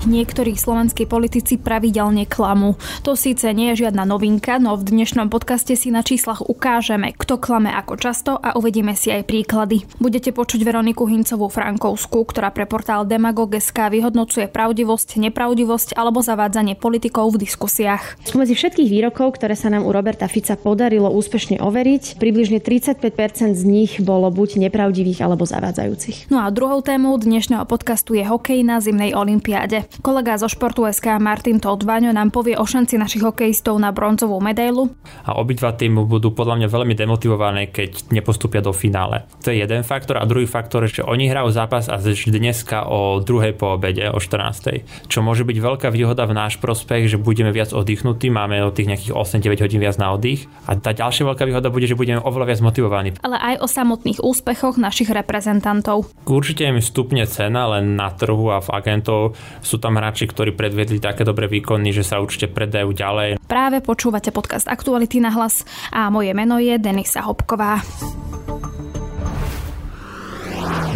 Niektorí slovenskí politici pravidelne klamú. To síce nie je žiadna novinka, no v dnešnom podcaste si na číslach ukážeme, kto klame ako často a uvedieme si aj príklady. Budete počuť Veroniku Hincovú Frankovskú, ktorá pre portál Demagog.sk vyhodnocuje pravdivosť, nepravdivosť alebo zavádzanie politikov v diskusiách. Spomedzi všetkých výrokov, ktoré sa nám u Roberta Fica podarilo úspešne overiť, približne 35% z nich bolo buď nepravdivých alebo zavádzajúcich. No a druhou témou dnešného podcastu je hokej na zimnej olympiáde. Kolega zo Športu SK Martin Todvaňo nám povie o šanci našich hokejistov na bronzovú medailu. A obidva týmy budú podľa mňa veľmi demotivované, keď nepostupia do finále. To je jeden faktor a druhý faktor že oni hrajú zápas a dneska o druhej po obede, o 14. Čo môže byť veľká výhoda v náš prospech, že budeme viac oddychnutí, máme od tých nejakých 8-9 hodín viac na oddych. A tá ďalšia veľká výhoda bude, že budeme oveľa viac motivovaní. Ale aj o samotných úspechoch našich reprezentantov. Určite im stupne cena, len na trhu a v agentov sú tam hráči, ktorí predviedli také dobré výkony, že sa určite predajú ďalej. Práve počúvate podcast Aktuality na hlas a moje meno je Denisa Hopková.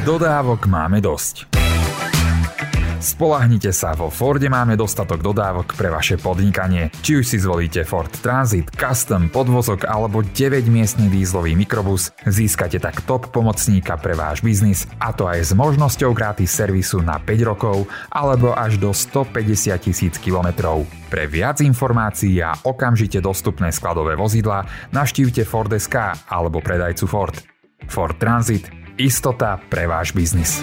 Dodávok máme dosť. Spolahnite sa, vo Forde máme dostatok dodávok pre vaše podnikanie. Či už si zvolíte Ford Transit, Custom, podvozok alebo 9-miestny dízlový mikrobus, získate tak top pomocníka pre váš biznis a to aj s možnosťou gratis servisu na 5 rokov alebo až do 150 tisíc kilometrov. Pre viac informácií a okamžite dostupné skladové vozidla navštívte Ford.sk alebo predajcu Ford. Ford Transit – istota pre váš biznis.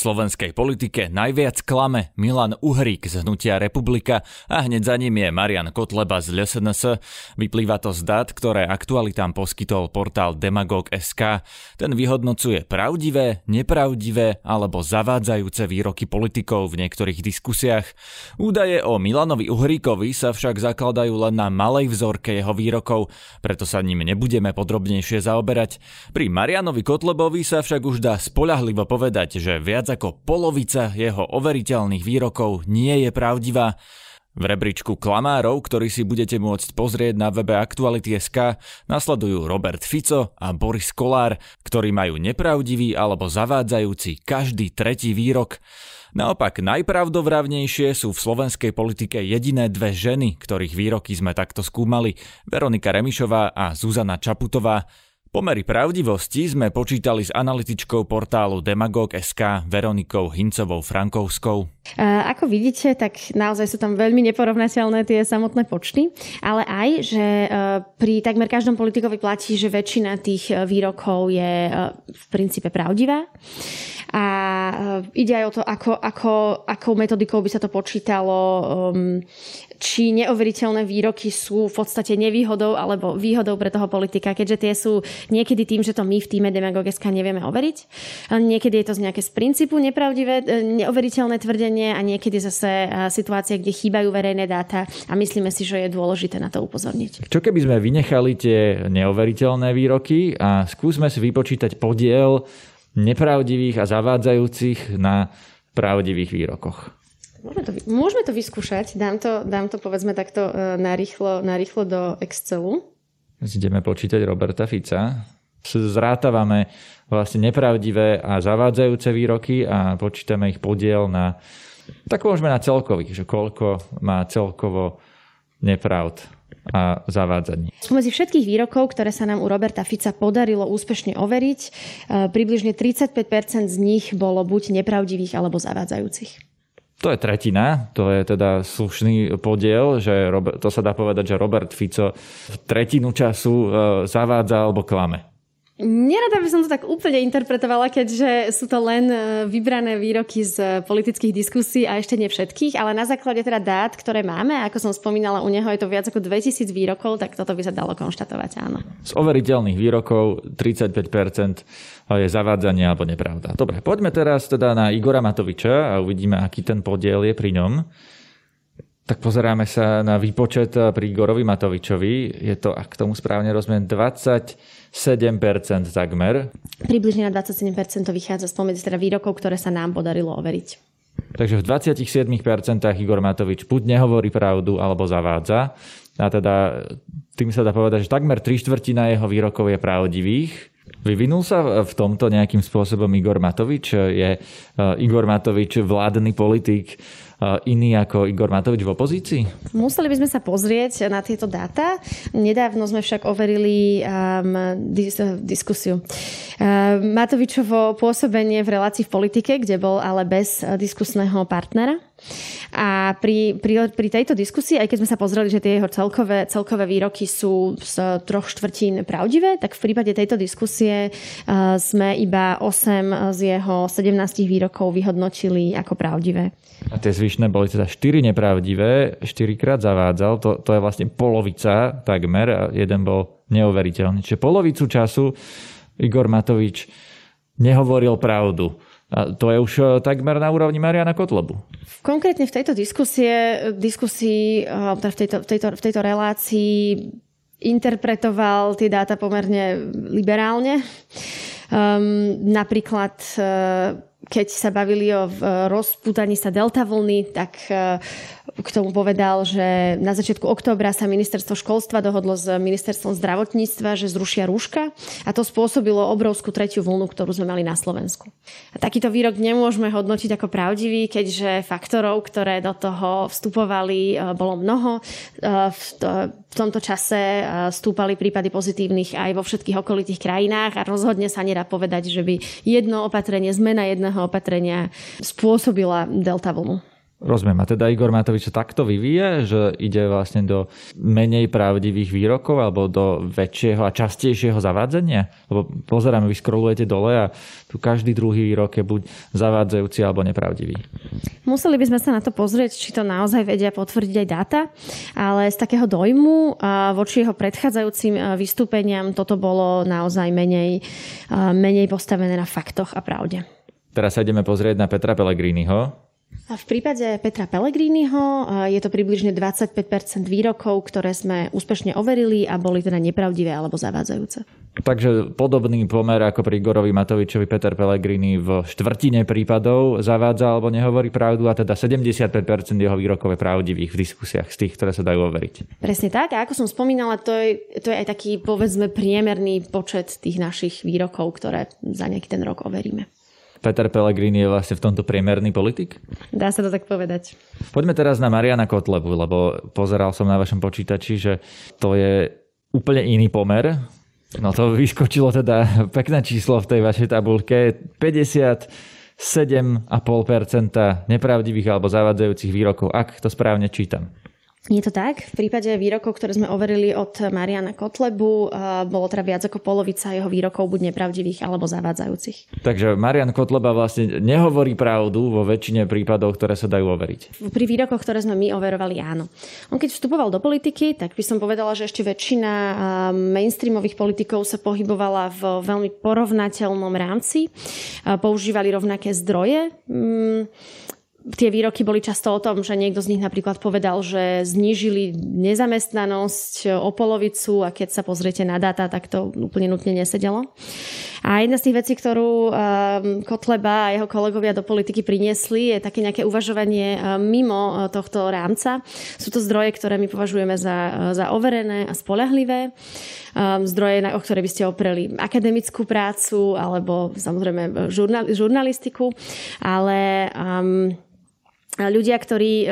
Slovenskej politike najviac klame Milan Uhrík z Hnutia Republika a hneď za ním je Marian Kotleba z LSNS. Vyplýva to z dát, ktoré aktualitám poskytol portál Demagog.sk. Ten vyhodnocuje pravdivé, nepravdivé alebo zavádzajúce výroky politikov v niektorých diskusiách. Údaje o Milanovi Uhríkovi sa však zakladajú len na malej vzorke jeho výrokov, preto sa ním nebudeme podrobnejšie zaoberať. Pri Marianovi Kotlebovi sa však už dá spolahlivo povedať, že viac ako polovica jeho overiteľných výrokov nie je pravdivá. V rebríčku klamárov, ktorý si budete môcť pozrieť na webe Aktuality.sk, nasledujú Robert Fico a Boris Kolár, ktorí majú nepravdivý alebo zavádzajúci každý tretí výrok. Naopak najpravdovravnejšie sú v slovenskej politike jediné dve ženy, ktorých výroky sme takto skúmali, Veronika Remišová a Zuzana Čaputová. Pomery pravdivosti sme počítali s analytičkou portálu Demagog.sk Veronikou Hincovou Frankovskou. Ako vidíte, tak naozaj sú tam veľmi neporovnateľné tie samotné počty, ale aj, že e, pri takmer každom politikovi platí, že väčšina tých e, výrokov je e, v princípe pravdivá. A ide aj o to, ako, ako, akou metodikou by sa to počítalo, um, či neoveriteľné výroky sú v podstate nevýhodou alebo výhodou pre toho politika, keďže tie sú niekedy tým, že to my v týme demagogeska nevieme overiť. Niekedy je to z nejaké z princípu nepravdivé, neoveriteľné tvrdenie a niekedy zase situácie, kde chýbajú verejné dáta a myslíme si, že je dôležité na to upozorniť. Čo keby sme vynechali tie neoveriteľné výroky a skúsme si vypočítať podiel nepravdivých a zavádzajúcich na pravdivých výrokoch. Môžeme to, môžeme to vyskúšať. Dám to, dám to povedzme takto e, narýchlo, narýchlo do Excelu. Ideme počítať Roberta Fica. Zrátavame vlastne nepravdivé a zavádzajúce výroky a počítame ich podiel na tak môžeme na celkových, že koľko má celkovo nepravd a zavádzaní. Spomedzi všetkých výrokov, ktoré sa nám u Roberta Fica podarilo úspešne overiť, e, približne 35% z nich bolo buď nepravdivých alebo zavádzajúcich. To je tretina, to je teda slušný podiel, že Robert, to sa dá povedať, že Robert Fico tretinu času e, zavádza alebo klame. Nerada by som to tak úplne interpretovala, keďže sú to len e, vybrané výroky z politických diskusí a ešte nie všetkých, ale na základe teda dát, ktoré máme, ako som spomínala, u neho je to viac ako 2000 výrokov, tak toto by sa dalo konštatovať, áno. Z overiteľných výrokov 35% je zavádzanie alebo nepravda. Dobre, poďme teraz teda na Igora Matoviča a uvidíme, aký ten podiel je pri ňom. Tak pozeráme sa na výpočet pri Igorovi Matovičovi. Je to, ak tomu správne rozumiem, 27% takmer. Približne na 27% to vychádza spomedzi teda výrokov, ktoré sa nám podarilo overiť. Takže v 27% Igor Matovič buď nehovorí pravdu, alebo zavádza. A teda tým sa dá povedať, že takmer tri štvrtina jeho výrokov je pravdivých. Vyvinul sa v tomto nejakým spôsobom Igor Matovič? Je Igor Matovič vládny politik, iný ako Igor Matovič v opozícii? Museli by sme sa pozrieť na tieto dáta. Nedávno sme však overili um, dis- diskusiu. Um, Matovičovo pôsobenie v relácii v politike, kde bol ale bez diskusného partnera. A pri, pri, pri tejto diskusii, aj keď sme sa pozreli, že tie jeho celkové, celkové výroky sú z troch štvrtín pravdivé, tak v prípade tejto diskusie uh, sme iba 8 z jeho 17 výrokov vyhodnotili ako pravdivé. A tie zvyšné boli teda 4 nepravdivé, 4 krát zavádzal, to, to je vlastne polovica takmer a jeden bol neuveriteľný. Čiže polovicu času Igor Matovič nehovoril pravdu. A to je už e, takmer na úrovni Mariana Kotlobu. Konkrétne v tejto diskusie, diskusii, e, teda v tejto, v tejto, v tejto relácii interpretoval tie dáta pomerne liberálne. Um, napríklad keď sa bavili o rozputaní sa delta vlny, tak k tomu povedal, že na začiatku októbra sa ministerstvo školstva dohodlo s ministerstvom zdravotníctva, že zrušia rúška a to spôsobilo obrovskú tretiu vlnu, ktorú sme mali na Slovensku. A takýto výrok nemôžeme hodnotiť ako pravdivý, keďže faktorov, ktoré do toho vstupovali, e, bolo mnoho. E, v tomto čase e, stúpali prípady pozitívnych aj vo všetkých okolitých krajinách a rozhodne sa nedá povedať, že by jedno opatrenie, zmena jedného opatrenia spôsobila delta vlnu. Rozumiem. A teda Igor Matovič sa takto vyvíje, že ide vlastne do menej pravdivých výrokov alebo do väčšieho a častejšieho zavádzania? Lebo pozeráme, vy scrollujete dole a tu každý druhý výrok je buď zavádzajúci alebo nepravdivý. Museli by sme sa na to pozrieť, či to naozaj vedia potvrdiť aj dáta, ale z takého dojmu voči jeho predchádzajúcim vystúpeniam toto bolo naozaj menej, menej postavené na faktoch a pravde. Teraz sa ideme pozrieť na Petra Pellegriniho, a v prípade Petra Pellegriniho je to približne 25% výrokov, ktoré sme úspešne overili a boli teda nepravdivé alebo zavádzajúce. Takže podobný pomer ako pri Igorovi Matovičovi Peter Pellegrini v štvrtine prípadov zavádza alebo nehovorí pravdu a teda 75% jeho výrokov je pravdivých v diskusiách z tých, ktoré sa dajú overiť. Presne tak a ako som spomínala, to je, to je aj taký povedzme priemerný počet tých našich výrokov, ktoré za nejaký ten rok overíme. Peter Pellegrini je vlastne v tomto priemerný politik? Dá sa to tak povedať. Poďme teraz na Mariana Kotlebu, lebo pozeral som na vašom počítači, že to je úplne iný pomer. No to vyskočilo teda pekné číslo v tej vašej tabulke. 57,5% nepravdivých alebo zavádzajúcich výrokov, ak to správne čítam. Je to tak. V prípade výrokov, ktoré sme overili od Mariana Kotlebu, bolo teda viac ako polovica jeho výrokov buď nepravdivých alebo zavádzajúcich. Takže Marian Kotleba vlastne nehovorí pravdu vo väčšine prípadov, ktoré sa dajú overiť. Pri výrokoch, ktoré sme my overovali, áno. On keď vstupoval do politiky, tak by som povedala, že ešte väčšina mainstreamových politikov sa pohybovala v veľmi porovnateľnom rámci. Používali rovnaké zdroje mm, tie výroky boli často o tom, že niekto z nich napríklad povedal, že znížili nezamestnanosť o polovicu a keď sa pozriete na dáta, tak to úplne nutne nesedelo. A jedna z tých vecí, ktorú um, Kotleba a jeho kolegovia do politiky priniesli, je také nejaké uvažovanie um, mimo uh, tohto rámca. Sú to zdroje, ktoré my považujeme za, uh, za overené a spolahlivé. Um, zdroje, o ktoré by ste opreli akademickú prácu alebo samozrejme žurnalistiku, ale um, ľudia, ktorí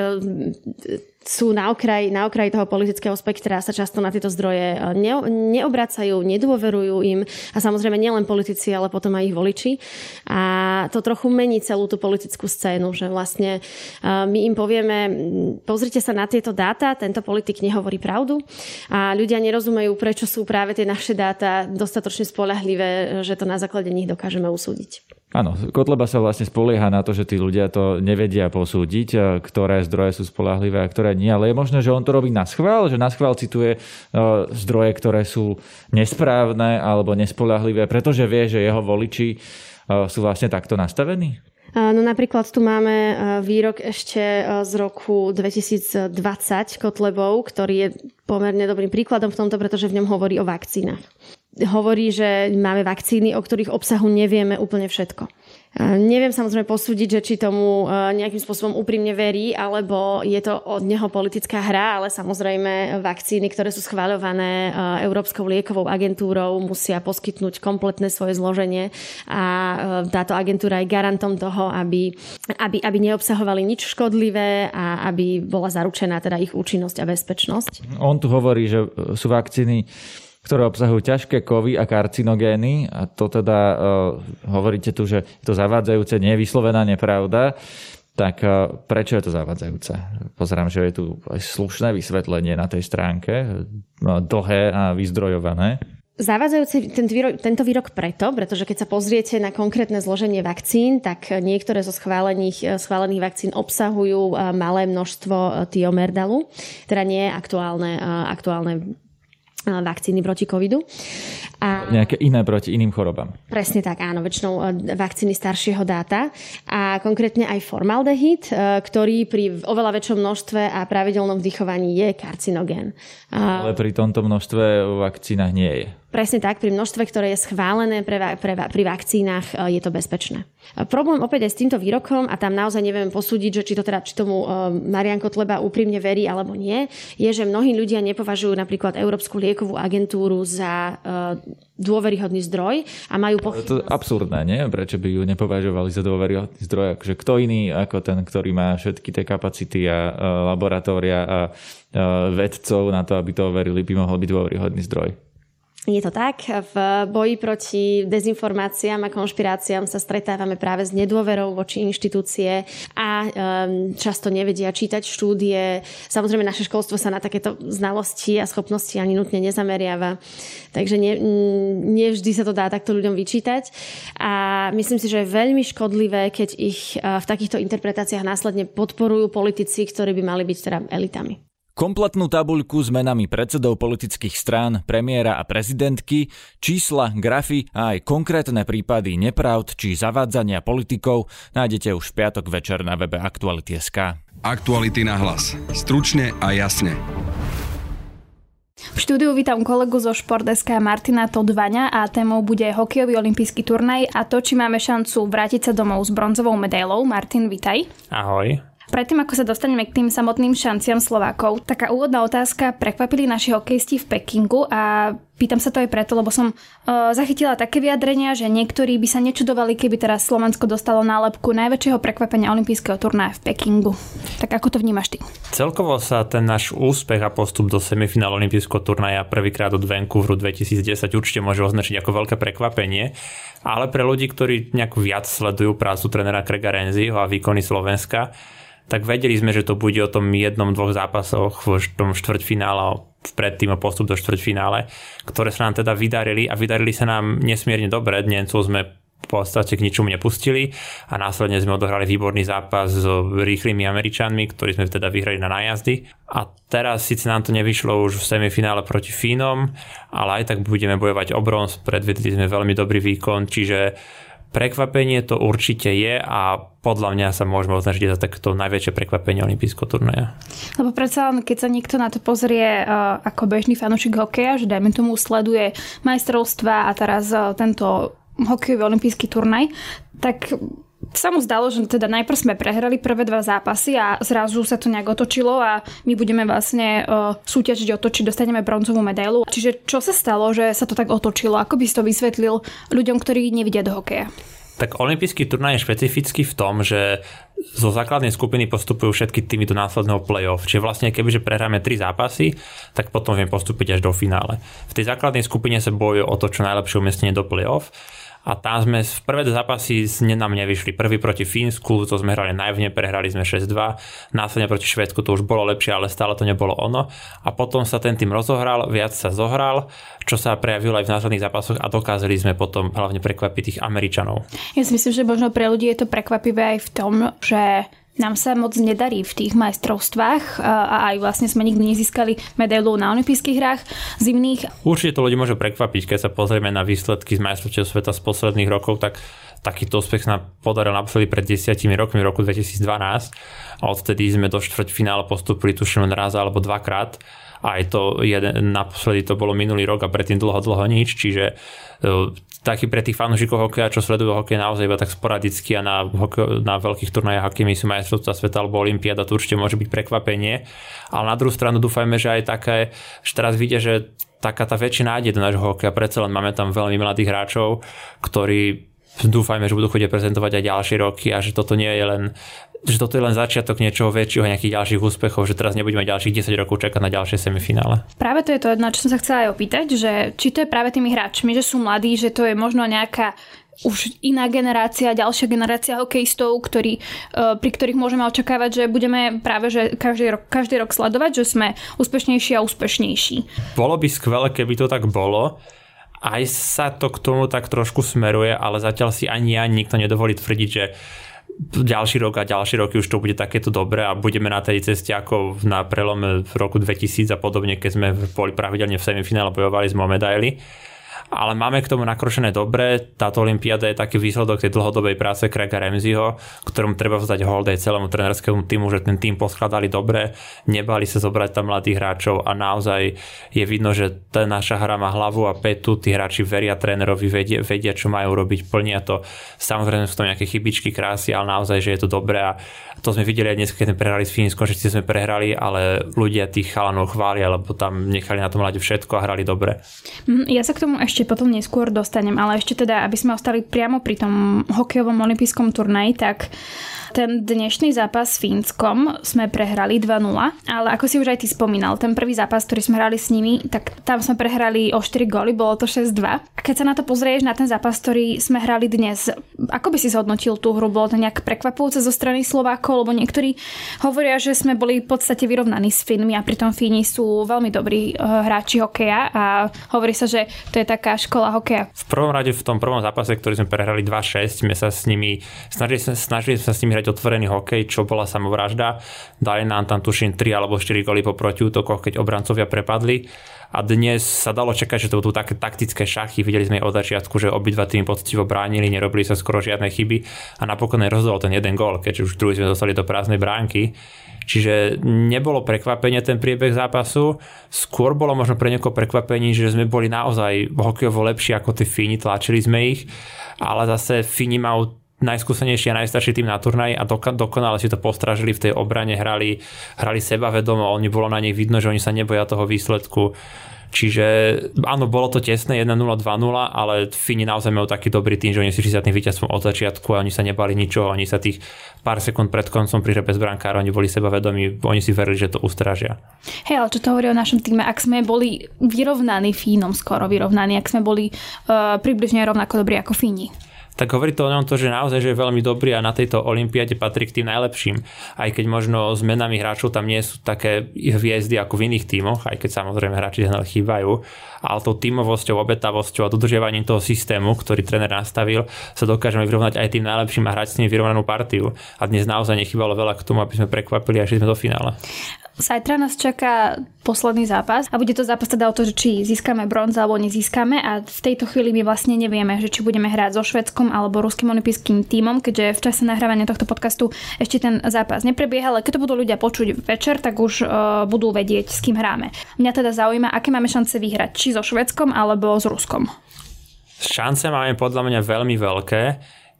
sú na okraji, na okraji toho politického spektra, sa často na tieto zdroje e, ne, neobracajú, nedôverujú im a samozrejme nielen politici, ale potom aj ich voliči. A to trochu mení celú tú politickú scénu, že vlastne e, my im povieme, pozrite sa na tieto dáta, tento politik nehovorí pravdu a ľudia nerozumejú, prečo sú práve tie naše dáta dostatočne spolahlivé, že to na základe nich dokážeme usúdiť. Áno, Kotleba sa vlastne spolieha na to, že tí ľudia to nevedia posúdiť, ktoré zdroje sú spolahlivé a ktoré nie, ale je možné, že on to robí na schvál, že na schvál cituje zdroje, ktoré sú nesprávne alebo nespolahlivé, pretože vie, že jeho voliči sú vlastne takto nastavení? No napríklad tu máme výrok ešte z roku 2020 Kotlebov, ktorý je pomerne dobrým príkladom v tomto, pretože v ňom hovorí o vakcínach hovorí, že máme vakcíny, o ktorých obsahu nevieme úplne všetko. Neviem samozrejme posúdiť, že či tomu nejakým spôsobom úprimne verí, alebo je to od neho politická hra, ale samozrejme vakcíny, ktoré sú schváľované Európskou liekovou agentúrou, musia poskytnúť kompletné svoje zloženie a táto agentúra je garantom toho, aby, aby, aby neobsahovali nič škodlivé a aby bola zaručená teda ich účinnosť a bezpečnosť. On tu hovorí, že sú vakcíny ktoré obsahujú ťažké kovy a karcinogény. A to teda uh, hovoríte tu, že je to zavádzajúce, nie je vyslovená nepravda. Tak uh, prečo je to zavádzajúce? Pozerám, že je tu aj slušné vysvetlenie na tej stránke, no, dlhé a vyzdrojované. Zavádzajúci výrok, tento výrok preto, pretože keď sa pozriete na konkrétne zloženie vakcín, tak niektoré zo schválených, schválených vakcín obsahujú malé množstvo tiomerdalu, teda nie aktuálne, aktuálne vakcíny proti covidu. A Nejaké iné proti iným chorobám. Presne tak, áno, väčšinou e, vakcíny staršieho dáta a konkrétne aj formaldehyd, e, ktorý pri oveľa väčšom množstve a pravidelnom vdychovaní je karcinogén. Ale pri tomto množstve v vakcínach nie je. Presne tak, pri množstve, ktoré je schválené pre, pre, pri vakcínach, e, je to bezpečné. Problém opäť aj s týmto výrokom, a tam naozaj nevieme posúdiť, že či, to teda, či tomu e, Marian Kotleba úprimne verí alebo nie, je, že mnohí ľudia nepovažujú napríklad Európsku liekovú agentúru za e, dôveryhodný zdroj a majú pochybnosť. To je absurdné, nie? Prečo by ju nepovažovali za dôveryhodný zdroj? Akože kto iný ako ten, ktorý má všetky tie kapacity a laboratória a vedcov na to, aby to overili, by mohol byť dôveryhodný zdroj? Je to tak. V boji proti dezinformáciám a konšpiráciám sa stretávame práve s nedôverou voči inštitúcie a um, často nevedia čítať štúdie. Samozrejme, naše školstvo sa na takéto znalosti a schopnosti ani nutne nezameriava. Takže nie, nie vždy sa to dá takto ľuďom vyčítať. A myslím si, že je veľmi škodlivé, keď ich v takýchto interpretáciách následne podporujú politici, ktorí by mali byť teda elitami. Kompletnú tabuľku s menami predsedov politických strán, premiéra a prezidentky, čísla, grafy a aj konkrétne prípady nepravd či zavádzania politikov nájdete už v piatok večer na webe Aktuality.sk. Aktuality na hlas. Stručne a jasne. V štúdiu vítam kolegu zo Šport.sk Martina Todvaňa a témou bude hokejový olimpijský turnaj a to, či máme šancu vrátiť sa domov s bronzovou medailou. Martin, vitaj. Ahoj. Predtým, ako sa dostaneme k tým samotným šanciam Slovákov, taká úvodná otázka. Prekvapili naši hokejisti v Pekingu a pýtam sa to aj preto, lebo som uh, zachytila také vyjadrenia, že niektorí by sa nečudovali, keby teraz Slovensko dostalo nálepku najväčšieho prekvapenia olympijského turnaja v Pekingu. Tak ako to vnímaš ty? Celkovo sa ten náš úspech a postup do semifinálu olympijského turnaja prvýkrát od Vancouveru 2010 určite môže označiť ako veľké prekvapenie, ale pre ľudí, ktorí nejak viac sledujú prácu trénera Krega Renziho a výkony Slovenska, tak vedeli sme, že to bude o tom jednom, dvoch zápasoch v tom štvrťfinále predtým o postup do štvrťfinále, ktoré sa nám teda vydarili a vydarili sa nám nesmierne dobre. Nemcov sme v podstate k ničomu nepustili a následne sme odohrali výborný zápas s rýchlymi Američanmi, ktorí sme teda vyhrali na nájazdy. A teraz síce nám to nevyšlo už v semifinále proti Fínom, ale aj tak budeme bojovať o bronz, predvedli sme veľmi dobrý výkon, čiže Prekvapenie to určite je a podľa mňa sa môžeme označiť za takto najväčšie prekvapenie olympijského turnaja. Lebo predsa keď sa niekto na to pozrie uh, ako bežný fanúšik hokeja, že dajme tomu sleduje majstrovstva a teraz uh, tento hokejový olympijský turnaj, tak sa mu zdalo, že teda najprv sme prehrali prvé dva zápasy a zrazu sa to nejak otočilo a my budeme vlastne uh, súťažiť o to, či dostaneme bronzovú medailu. Čiže čo sa stalo, že sa to tak otočilo? Ako by si to vysvetlil ľuďom, ktorí nevidia do hokeja? Tak olympijský turnaj je špecifický v tom, že zo základnej skupiny postupujú všetky týmy do následného play-off. Čiže vlastne kebyže prehráme tri zápasy, tak potom vieme postúpiť až do finále. V tej základnej skupine sa bojuje o to, čo najlepšie umiestnenie do play-off a tam sme v prvé zápasy nám nevyšli. Prvý proti Fínsku, to sme hrali najvne, prehrali sme 6-2, následne proti Švedsku to už bolo lepšie, ale stále to nebolo ono. A potom sa ten tým rozohral, viac sa zohral, čo sa prejavilo aj v následných zápasoch a dokázali sme potom hlavne prekvapiť tých Američanov. Ja si myslím, že možno pre ľudí je to prekvapivé aj v tom, že nám sa moc nedarí v tých majstrovstvách a aj vlastne sme nikdy nezískali medailu na olympijských hrách zimných. Určite to ľudí môže prekvapiť, keď sa pozrieme na výsledky z majstrovstiev sveta z posledných rokov, tak takýto úspech sa nám podaril naposledy pred desiatimi rokmi, v roku 2012 a odtedy sme do štvrťfinále postupili tuším len raz alebo dvakrát Aj to jeden, naposledy to bolo minulý rok a predtým dlho, dlho nič, čiže e, taký pre tých fanúšikov hokeja, čo sledujú hokej naozaj iba tak sporadicky a na, na veľkých turnajách, akými sú majstrovstvá sveta alebo Olympiáda, to určite môže byť prekvapenie. Ale na druhú stranu dúfajme, že aj také, že teraz vidia, že taká tá väčšia nádej do nášho hokeja, predsa len máme tam veľmi mladých hráčov, ktorí dúfajme, že budú chodiť prezentovať aj ďalšie roky a že toto nie je len že toto je len začiatok niečoho väčšieho, nejakých ďalších úspechov, že teraz nebudeme ďalších 10 rokov čakať na ďalšie semifinále. Práve to je to, na čo som sa chcela aj opýtať, že či to je práve tými hráčmi, že sú mladí, že to je možno nejaká už iná generácia, ďalšia generácia hokejistov, ktorí, e, pri ktorých môžeme očakávať, že budeme práve že každý rok, každý rok sledovať, že sme úspešnejší a úspešnejší. Bolo by skvelé, keby to tak bolo, aj sa to k tomu tak trošku smeruje, ale zatiaľ si ani ja nikto nedovolí tvrdiť, že ďalší rok a ďalšie roky už to bude takéto dobré a budeme na tej ceste ako na prelome v roku 2000 a podobne, keď sme boli pravidelne v semifinále bojovali sme o medaily ale máme k tomu nakročené dobre. Táto Olympiáda je taký výsledok tej dlhodobej práce Craiga Ramseyho, ktorom treba vzdať hold aj celému trenerskému týmu, že ten tým poskladali dobre, nebali sa zobrať tam mladých hráčov a naozaj je vidno, že tá naša hra má hlavu a petu, tí hráči veria trénerovi, vedia, vedia čo majú robiť, plnia to. Samozrejme sú tam nejaké chybičky, krásy, ale naozaj, že je to dobré a to sme videli aj dnes, keď sme prehrali s Fínskom, že sme prehrali, ale ľudia tých chalanov chvália, lebo tam nechali na tom mlade všetko a hrali dobre. Mhm, ja sa k ešte potom neskôr dostanem, ale ešte teda, aby sme ostali priamo pri tom hokejovom olympijskom turnaji, tak ten dnešný zápas s Fínskom sme prehrali 2-0, ale ako si už aj ty spomínal, ten prvý zápas, ktorý sme hrali s nimi, tak tam sme prehrali o 4 góly, bolo to 6-2. A keď sa na to pozrieš, na ten zápas, ktorý sme hrali dnes, ako by si zhodnotil tú hru? Bolo to nejak prekvapujúce zo strany Slovákov, lebo niektorí hovoria, že sme boli v podstate vyrovnaní s Fínmi a pritom Fíni sú veľmi dobrí uh, hráči hokeja a hovorí sa, že to je taká škola hokeja. V prvom rade v tom prvom zápase, ktorý sme prehrali 2-6, sme sa s nimi, snažili, snažili sa s nimi hrať otvorený hokej, čo bola samovražda. Dali nám tam tuším 3 alebo 4 goly po protiútokoch, keď obrancovia prepadli. A dnes sa dalo čakať, že to budú také taktické šachy. Videli sme od začiatku, že obidva tým poctivo bránili, nerobili sa skoro žiadne chyby a napokon rozhodol ten jeden gól, keďže už druhý sme dostali do prázdnej bránky. Čiže nebolo prekvapenie ten priebeh zápasu, skôr bolo možno pre niekoho prekvapení, že sme boli naozaj hokejovo lepší ako tí Fíni, tlačili sme ich, ale zase Fíni majú najskúsenejší a najstarší tým na turnaji a dokonale si to postražili v tej obrane, hrali, hrali sebavedomo, oni bolo na nich vidno, že oni sa neboja toho výsledku. Čiže áno, bolo to tesné 1-0, 2-0, ale Fini naozaj majú taký dobrý tým, že oni si tým víťazstvom od začiatku a oni sa nebali ničoho, oni sa tých pár sekúnd pred koncom pri bez brankára, oni boli sebavedomí, oni si verili, že to ustražia. Hej, ale čo to hovorí o našom týme, ak sme boli vyrovnaní Fínom, skoro vyrovnaní, ak sme boli uh, približne rovnako dobrí ako Fíni tak hovorí to o ňom to, že naozaj že je veľmi dobrý a na tejto olympiade patrí k tým najlepším. Aj keď možno s menami hráčov tam nie sú také hviezdy ako v iných tímoch, aj keď samozrejme hráči chýbajú, ale tou tímovosťou, obetavosťou a dodržiavaním toho systému, ktorý tréner nastavil, sa dokážeme vyrovnať aj tým najlepším a hrať s nimi vyrovnanú partiu. A dnes naozaj nechybalo veľa k tomu, aby sme prekvapili a šli sme do finále. Zajtra nás čaká posledný zápas a bude to zápas teda o to, že či získame bronz alebo nezískame a v tejto chvíli my vlastne nevieme, že či budeme hrať so Švedskom alebo Ruským olympijským tímom, keďže v čase nahrávania tohto podcastu ešte ten zápas neprebieha, ale keď to budú ľudia počuť večer, tak už uh, budú vedieť, s kým hráme. Mňa teda zaujíma, aké máme šance vyhrať, či so Švedskom alebo s Ruskom. Šance máme podľa mňa veľmi veľké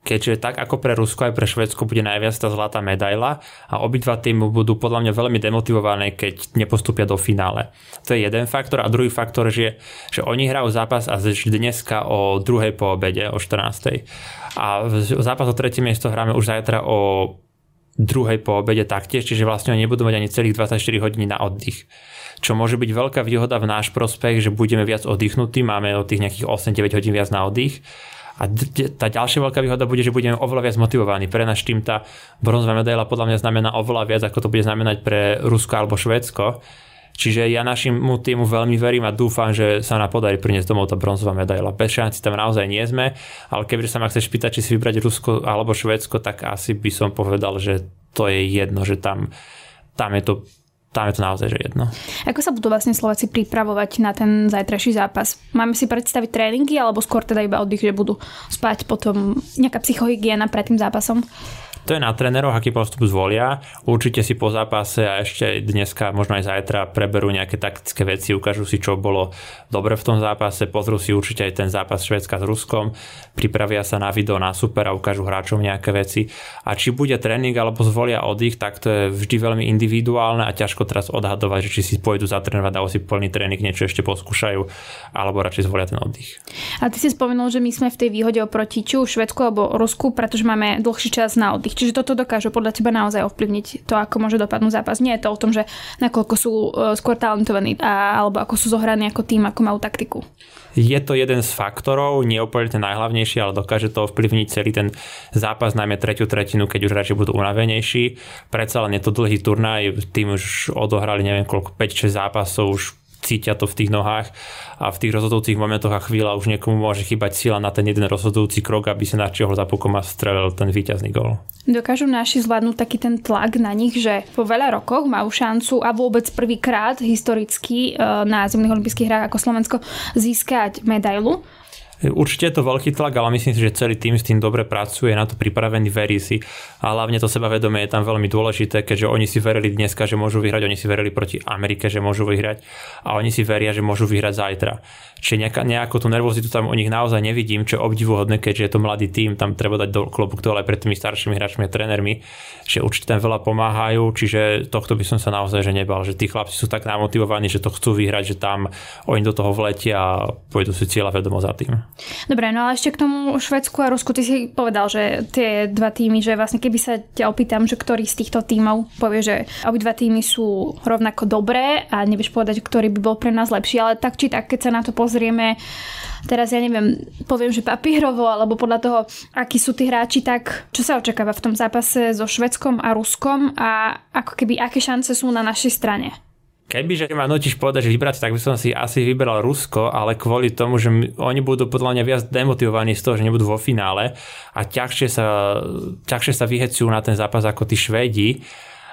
keďže tak ako pre Rusko aj pre Švedsko bude najviac tá zlatá medaila a obidva týmy budú podľa mňa veľmi demotivované, keď nepostupia do finále. To je jeden faktor a druhý faktor, že, že oni hrajú zápas a dneska o druhej po obede, o 14. A zápas o tretie miesto hráme už zajtra o druhej po obede taktiež, čiže vlastne oni nebudú mať ani celých 24 hodín na oddych čo môže byť veľká výhoda v náš prospech, že budeme viac oddychnutí, máme od tých nejakých 8-9 hodín viac na oddych a tá ďalšia veľká výhoda bude, že budeme oveľa viac motivovaní. Pre náš tým tá bronzová medaila podľa mňa znamená oveľa viac, ako to bude znamenať pre Rusko alebo Švédsko. Čiže ja našim týmu veľmi verím a dúfam, že sa nám podarí priniesť domov tá bronzová medaila. Bez šanci tam naozaj nie sme, ale keby sa ma chceš pýtať, či si vybrať Rusko alebo Švédsko, tak asi by som povedal, že to je jedno, že tam, tam je to tam je to naozaj že jedno. Ako sa budú vlastne Slováci pripravovať na ten zajtrajší zápas? Máme si predstaviť tréningy alebo skôr teda iba oddych, že budú spať potom nejaká psychohygiena pred tým zápasom? To je na tréneroch, aký postup zvolia. Určite si po zápase a ešte dneska, možno aj zajtra preberú nejaké taktické veci, ukážu si, čo bolo dobre v tom zápase, pozrú si určite aj ten zápas Švedska s Ruskom, pripravia sa na video na super a ukážu hráčom nejaké veci. A či bude tréning alebo zvolia oddych, tak to je vždy veľmi individuálne a ťažko teraz odhadovať, že či si pôjdu zatrénovať, dajú si plný tréning, niečo ešte poskúšajú, alebo radšej zvolia ten oddych. A ty si spomenul, že my sme v tej výhode oproti či už Švedsku alebo Rusku, pretože máme dlhší čas na oddych. Čiže toto dokáže podľa teba naozaj ovplyvniť to, ako môže dopadnúť zápas. Nie je to o tom, že nakoľko sú e, skôr talentovaní alebo ako sú zohraní ako tým, ako majú taktiku. Je to jeden z faktorov, nie úplne ten najhlavnejší, ale dokáže to ovplyvniť celý ten zápas, najmä tretiu tretinu, keď už radšej budú unavenejší. Predsa len je to dlhý turnaj, tým už odohrali neviem koľko, 5-6 zápasov, už cítia to v tých nohách a v tých rozhodujúcich momentoch a chvíľa už niekomu môže chýbať sila na ten jeden rozhodujúci krok, aby sa načiahol za pukom a strelil ten víťazný gol. Dokážu naši zvládnuť taký ten tlak na nich, že po veľa rokoch majú šancu a vôbec prvýkrát historicky e, na zimných olympijských hrách ako Slovensko získať medailu. Určite je to veľký tlak, ale myslím si, že celý tým s tým dobre pracuje, na to pripravený, verí si. A hlavne to sebavedomie je tam veľmi dôležité, keďže oni si verili dneska, že môžu vyhrať, oni si verili proti Amerike, že môžu vyhrať a oni si veria, že môžu vyhrať zajtra. Čiže nejako, nejakú tú nervozitu tam u nich naozaj nevidím, čo je obdivuhodné, keďže je to mladý tým, tam treba dať do klobu dole pred tými staršími hráčmi a trénermi, že určite tam veľa pomáhajú, čiže tohto by som sa naozaj že nebal, že tí chlapci sú tak namotivovaní, že to chcú vyhrať, že tam oni do toho vletia a pôjdu si cieľa vedomo za tým. Dobre, no ale ešte k tomu Švedsku a Rusku, ty si povedal, že tie dva týmy, že vlastne keby sa ťa opýtam, že ktorý z týchto týmov povie, že obidva týmy sú rovnako dobré a nevieš povedať, ktorý by bol pre nás lepší, ale tak či tak, keď sa na to pozrieme, teraz ja neviem, poviem, že papírovo, alebo podľa toho, akí sú tí hráči, tak čo sa očakáva v tom zápase so Švedskom a Ruskom a ako keby, aké šance sú na našej strane? Kebyže ma nutíš povedať, že vybrať, tak by som si asi vybral Rusko, ale kvôli tomu, že oni budú podľa mňa viac demotivovaní z toho, že nebudú vo finále a ťažšie sa, ťažšie sa vyhecujú na ten zápas ako tí Švédi,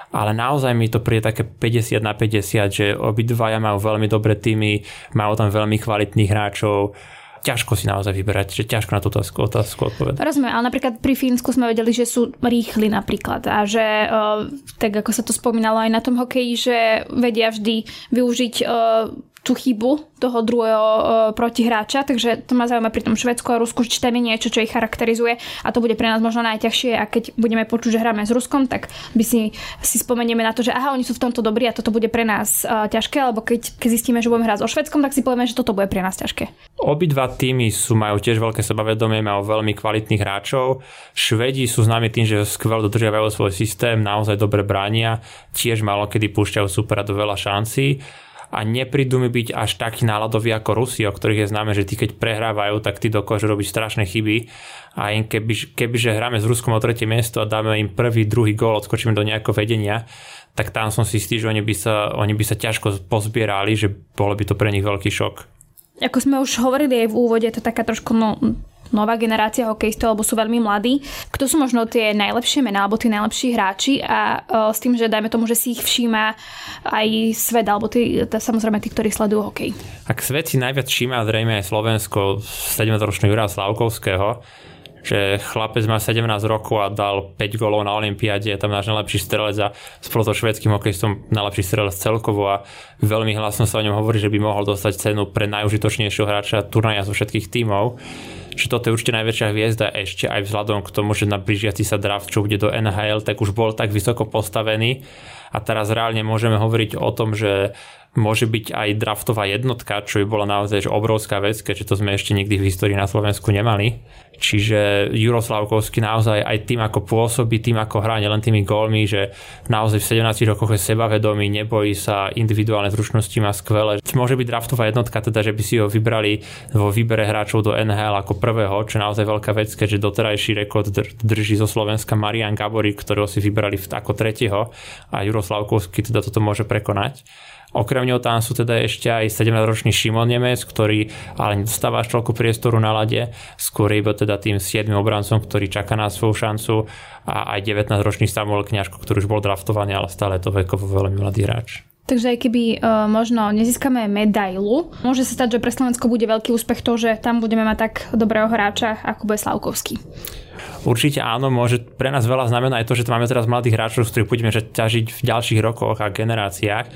ale naozaj mi to príde také 50 na 50, že obidvaja majú veľmi dobré týmy, majú tam veľmi kvalitných hráčov, ťažko si naozaj vyberať, že ťažko na túto otázku, otázku odpovedať. Rozumiem, ale napríklad pri Fínsku sme vedeli, že sú rýchli napríklad a že tak ako sa to spomínalo aj na tom hokeji, že vedia vždy využiť tú chybu toho druhého uh, protihráča, takže to ma zaujíma pri tom Švedsku a Rusku, či tam je niečo, čo ich charakterizuje a to bude pre nás možno najťažšie a keď budeme počuť, že hráme s Ruskom, tak by si, si spomenieme na to, že aha, oni sú v tomto dobrí a toto bude pre nás uh, ťažké, alebo keď, keď zistíme, že budeme hrať so Švedskom, tak si povieme, že toto bude pre nás ťažké. Obidva týmy sú, majú tiež veľké sebavedomie, majú veľmi kvalitných hráčov. Švedi sú známi tým, že skvelo dodržiavajú svoj systém, naozaj dobre bránia, tiež malo kedy púšťajú supera do veľa šancí a neprídu mi byť až taký náladoví ako Rusi, o ktorých je známe, že tí keď prehrávajú, tak tí dokážu robiť strašné chyby a im keby, kebyže hráme s Ruskom o tretie miesto a dáme im prvý, druhý gól, odskočíme do nejakého vedenia, tak tam som si istý, že oni by sa, oni by sa ťažko pozbierali, že bolo by to pre nich veľký šok. Ako sme už hovorili aj v úvode, to taká trošku no, nová generácia hokejistov, alebo sú veľmi mladí. Kto sú možno tie najlepšie mená, alebo tí najlepší hráči a uh, s tým, že dajme tomu, že si ich všíma aj svet, alebo tí, tá, samozrejme tí, ktorí sledujú hokej. Ak svet si najviac všíma zrejme aj Slovensko 7-ročného Jura Slavkovského, že chlapec má 17 rokov a dal 5 golov na Olympiáde, je tam náš najlepší strelec a spolu so švedským hokejistom najlepší strelec celkovo a veľmi hlasno sa o ňom hovorí, že by mohol dostať cenu pre najužitočnejšieho hráča turnaja zo všetkých tímov že toto je určite najväčšia hviezda ešte aj vzhľadom k tomu, že na blížiaci sa draft, čo bude do NHL, tak už bol tak vysoko postavený. A teraz reálne môžeme hovoriť o tom, že môže byť aj draftová jednotka, čo by bola naozaj že obrovská vec, keďže to sme ešte nikdy v histórii na Slovensku nemali. Čiže Juroslavkovský naozaj aj tým, ako pôsobí, tým, ako hrá, nielen tými gólmi, že naozaj v 17 rokoch je sebavedomý, nebojí sa, individuálne zručnosti má skvelé. Môže byť draftová jednotka, teda, že by si ho vybrali vo výbere hráčov do NHL ako prvého, čo je naozaj veľká vec, keďže doterajší rekord drží zo Slovenska Marian Gaborík, ktorého si vybrali ako tretieho a Juroslavkovský teda toto môže prekonať. Okrem neho tam sú teda ešte aj 17-ročný Šimon Nemec, ktorý ale nedostáva až toľko priestoru na lade, skôr iba teda tým 7 obrancom, ktorý čaká na svoju šancu a aj 19-ročný Samuel Kňažko, ktorý už bol draftovaný, ale stále to vekovo veľmi mladý hráč. Takže aj keby uh, možno nezískame medailu, môže sa stať, že pre Slovensko bude veľký úspech to, že tam budeme mať tak dobrého hráča, ako bude Slavkovský. Určite áno, môže pre nás veľa znamená aj to, že tu máme teraz mladých hráčov, z budeme ťažiť v ďalších rokoch a generáciách.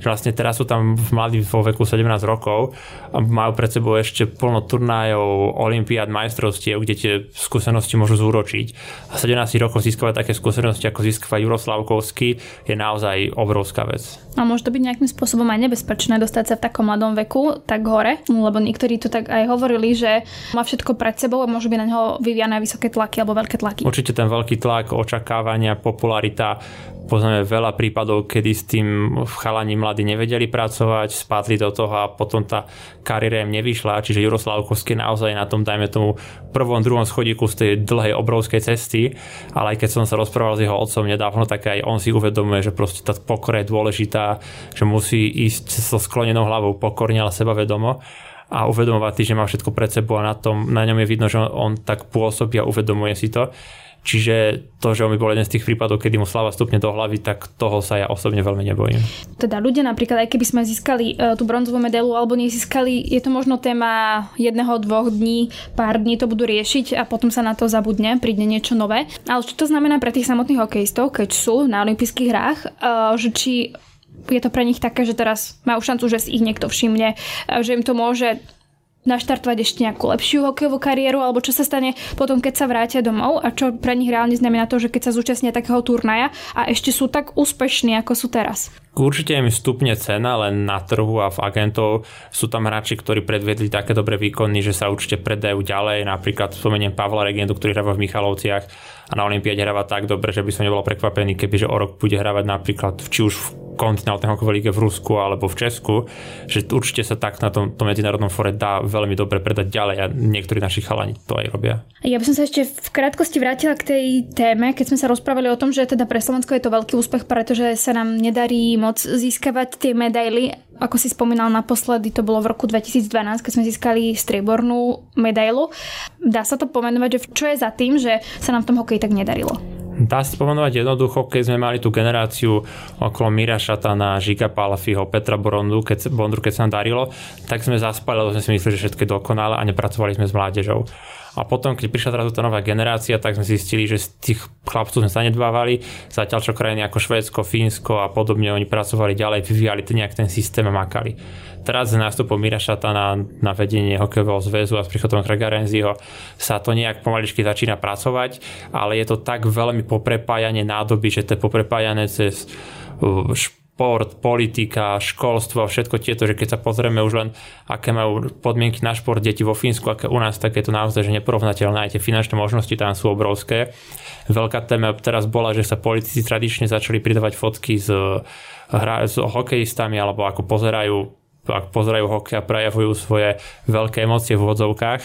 Že vlastne teraz sú tam mladí vo veku 17 rokov a majú pred sebou ešte plno turnajov, olimpiád, majstrovstiev, kde tie skúsenosti môžu zúročiť. A 17 rokov získavať také skúsenosti, ako získava Juroslavkovský, je naozaj obrovská vec. A môže to byť nejakým spôsobom aj nebezpečné dostať sa v takom mladom veku tak hore, lebo niektorí tu tak aj hovorili, že má všetko pred sebou a môžu byť na neho vyviané vysoké tlaky alebo veľké tlaky. Určite ten veľký tlak, očakávania, popularita, poznáme veľa prípadov, kedy s tým chalani mladí nevedeli pracovať, spadli do toho a potom tá kariéra im nevyšla, čiže Juroslavkovský naozaj na tom, dajme tomu, prvom, druhom schodíku z tej dlhej obrovskej cesty, ale aj keď som sa rozprával s jeho otcom nedávno, tak aj on si uvedomuje, že proste tá pokora je dôležitá, že musí ísť so sklonenou hlavou pokorne, ale sebavedomo a uvedomovať si, že má všetko pred sebou a na, tom, na ňom je vidno, že on, tak pôsobí a uvedomuje si to. Čiže to, že on by bol jeden z tých prípadov, kedy mu slava stupne do hlavy, tak toho sa ja osobne veľmi nebojím. Teda ľudia napríklad, aj keby sme získali uh, tú bronzovú medailu alebo nezískali, je to možno téma jedného, dvoch dní, pár dní to budú riešiť a potom sa na to zabudne, príde niečo nové. Ale čo to znamená pre tých samotných hokejistov, keď sú na olympijských hrách, uh, že či je to pre nich také, že teraz majú šancu, že si ich niekto všimne, že im to môže naštartovať ešte nejakú lepšiu hokejovú kariéru, alebo čo sa stane potom, keď sa vrátia domov a čo pre nich reálne znamená to, že keď sa zúčastnia takého turnaja a ešte sú tak úspešní, ako sú teraz. Určite im stupne cena, len na trhu a v agentov sú tam hráči, ktorí predvedli také dobré výkony, že sa určite predajú ďalej. Napríklad spomeniem Pavla Regendu, ktorý hráva v Michalovciach a na Olympiade hráva tak dobre, že by som nebol prekvapený, keby že o rok bude hravať napríklad či už v kontinentálnej hokejovej lige v Rusku alebo v Česku, že určite sa tak na tom, tom medzinárodnom fore dá veľmi dobre predať ďalej a niektorí naši chalani to aj robia. Ja by som sa ešte v krátkosti vrátila k tej téme, keď sme sa rozprávali o tom, že teda pre Slovensko je to veľký úspech, pretože sa nám nedarí moc získavať tie medaily. Ako si spomínal naposledy, to bolo v roku 2012, keď sme získali striebornú medailu. Dá sa to pomenovať, že čo je za tým, že sa nám v tom hokeji tak nedarilo? Dá sa spomenovať jednoducho, keď sme mali tú generáciu okolo Mira Šatana, Žika Palafiho, Petra Borondu, keď, Bondru, keď sa nám darilo, tak sme zaspali, lebo sme si mysleli, že všetko je dokonale a nepracovali sme s mládežou. A potom, keď prišla teraz tá nová generácia, tak sme zistili, že z tých chlapcov sme zanedbávali, zatiaľ čo krajiny ako Švédsko, Fínsko a podobne, oni pracovali ďalej, vyvíjali ten nejak ten systém a makali. Teraz s nástupom Mira Šatana na vedenie hokejového zväzu a s príchodom Krega Renziho sa to nejak pomaličky začína pracovať, ale je to tak veľmi poprepájanie nádoby, že to je poprepájane cez uh, šport, politika, školstvo všetko tieto, že keď sa pozrieme už len, aké majú podmienky na šport deti vo Fínsku, aké u nás, tak je to naozaj že neporovnateľné. Aj tie finančné možnosti tam sú obrovské. Veľká téma teraz bola, že sa politici tradične začali pridávať fotky s, hra, s hokejistami alebo ako pozerajú ak pozerajú hokej a prejavujú svoje veľké emócie v úvodzovkách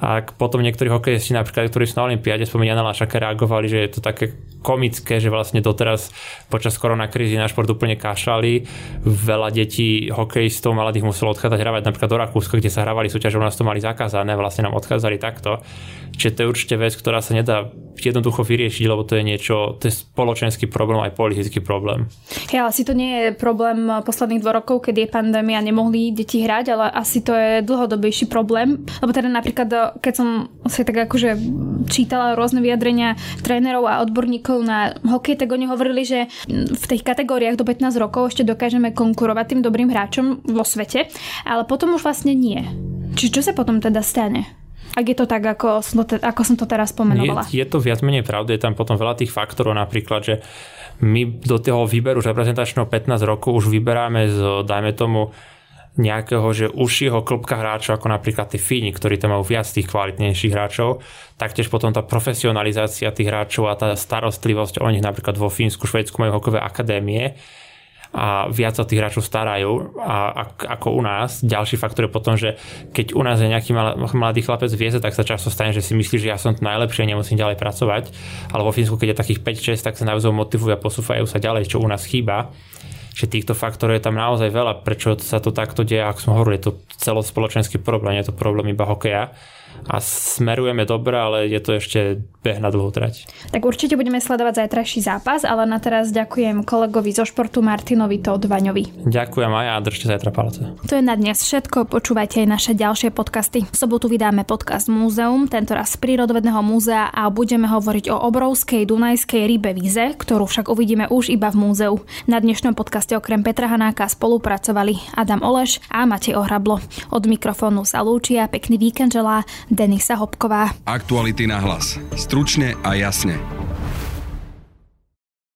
a potom niektorí hokejisti, napríklad, ktorí sú na Olympiáde, spomenia na Lašaka, reagovali, že je to také komické, že vlastne doteraz počas koronakrízy na šport úplne kašali. Veľa detí hokejistov mladých muselo odchádzať hravať napríklad do Rakúska, kde sa hrávali súťaže, u nás to mali zakázané, vlastne nám odchádzali takto. Čiže to je určite vec, ktorá sa nedá jednoducho vyriešiť, lebo to je niečo, to je spoločenský problém, aj politický problém. Ja, asi to nie je problém posledných dvoch rokov, keď je pandémia, nemohli deti hrať, ale asi to je dlhodobejší problém. Lebo teda napríklad keď som si tak akože čítala rôzne vyjadrenia trénerov a odborníkov na hokej, tak oni hovorili, že v tých kategóriách do 15 rokov ešte dokážeme konkurovať tým dobrým hráčom vo svete, ale potom už vlastne nie. Čiže čo sa potom teda stane? Ak je to tak, ako som to, ako som to teraz pomenovala. Je, je to viac menej pravda, je tam potom veľa tých faktorov, napríklad, že my do toho výberu reprezentačného 15 rokov už vyberáme z, dajme tomu, nejakého, že užšieho klubka hráčov, ako napríklad tí Fíni, ktorí tam majú viac tých kvalitnejších hráčov, taktiež potom tá profesionalizácia tých hráčov a tá starostlivosť o nich napríklad vo Fínsku, Švedsku majú hokové akadémie a viac sa tých hráčov starajú a, a, ako u nás. Ďalší faktor je potom, že keď u nás je nejaký mladý chlapec vieze, tak sa často stane, že si myslí, že ja som to najlepšie a nemusím ďalej pracovať. Ale vo Fínsku, keď je takých 5-6, tak sa naozaj motivujú a posúvajú sa ďalej, čo u nás chýba že týchto faktorov je tam naozaj veľa, prečo sa to takto deje, ako som hovoril, je to celospoločenský problém, je to problém iba hokeja a smerujeme dobre, ale je to ešte beh na dlhú trať. Tak určite budeme sledovať zajtrajší zápas, ale na teraz ďakujem kolegovi zo športu Martinovi Todvaňovi. Ďakujem aj a držte zajtra palce. To je na dnes všetko, počúvajte aj naše ďalšie podcasty. V sobotu vydáme podcast Múzeum, tentoraz z Prírodovedného múzea a budeme hovoriť o obrovskej dunajskej rybe Vize, ktorú však uvidíme už iba v múzeu. Na dnešnom podcaste okrem Petra Hanáka spolupracovali Adam Oleš a Matej Ohrablo. Od mikrofónu sa lúčia, pekný víkend želá Denisa Hopková. Aktuality na hlas. Stručne a jasne.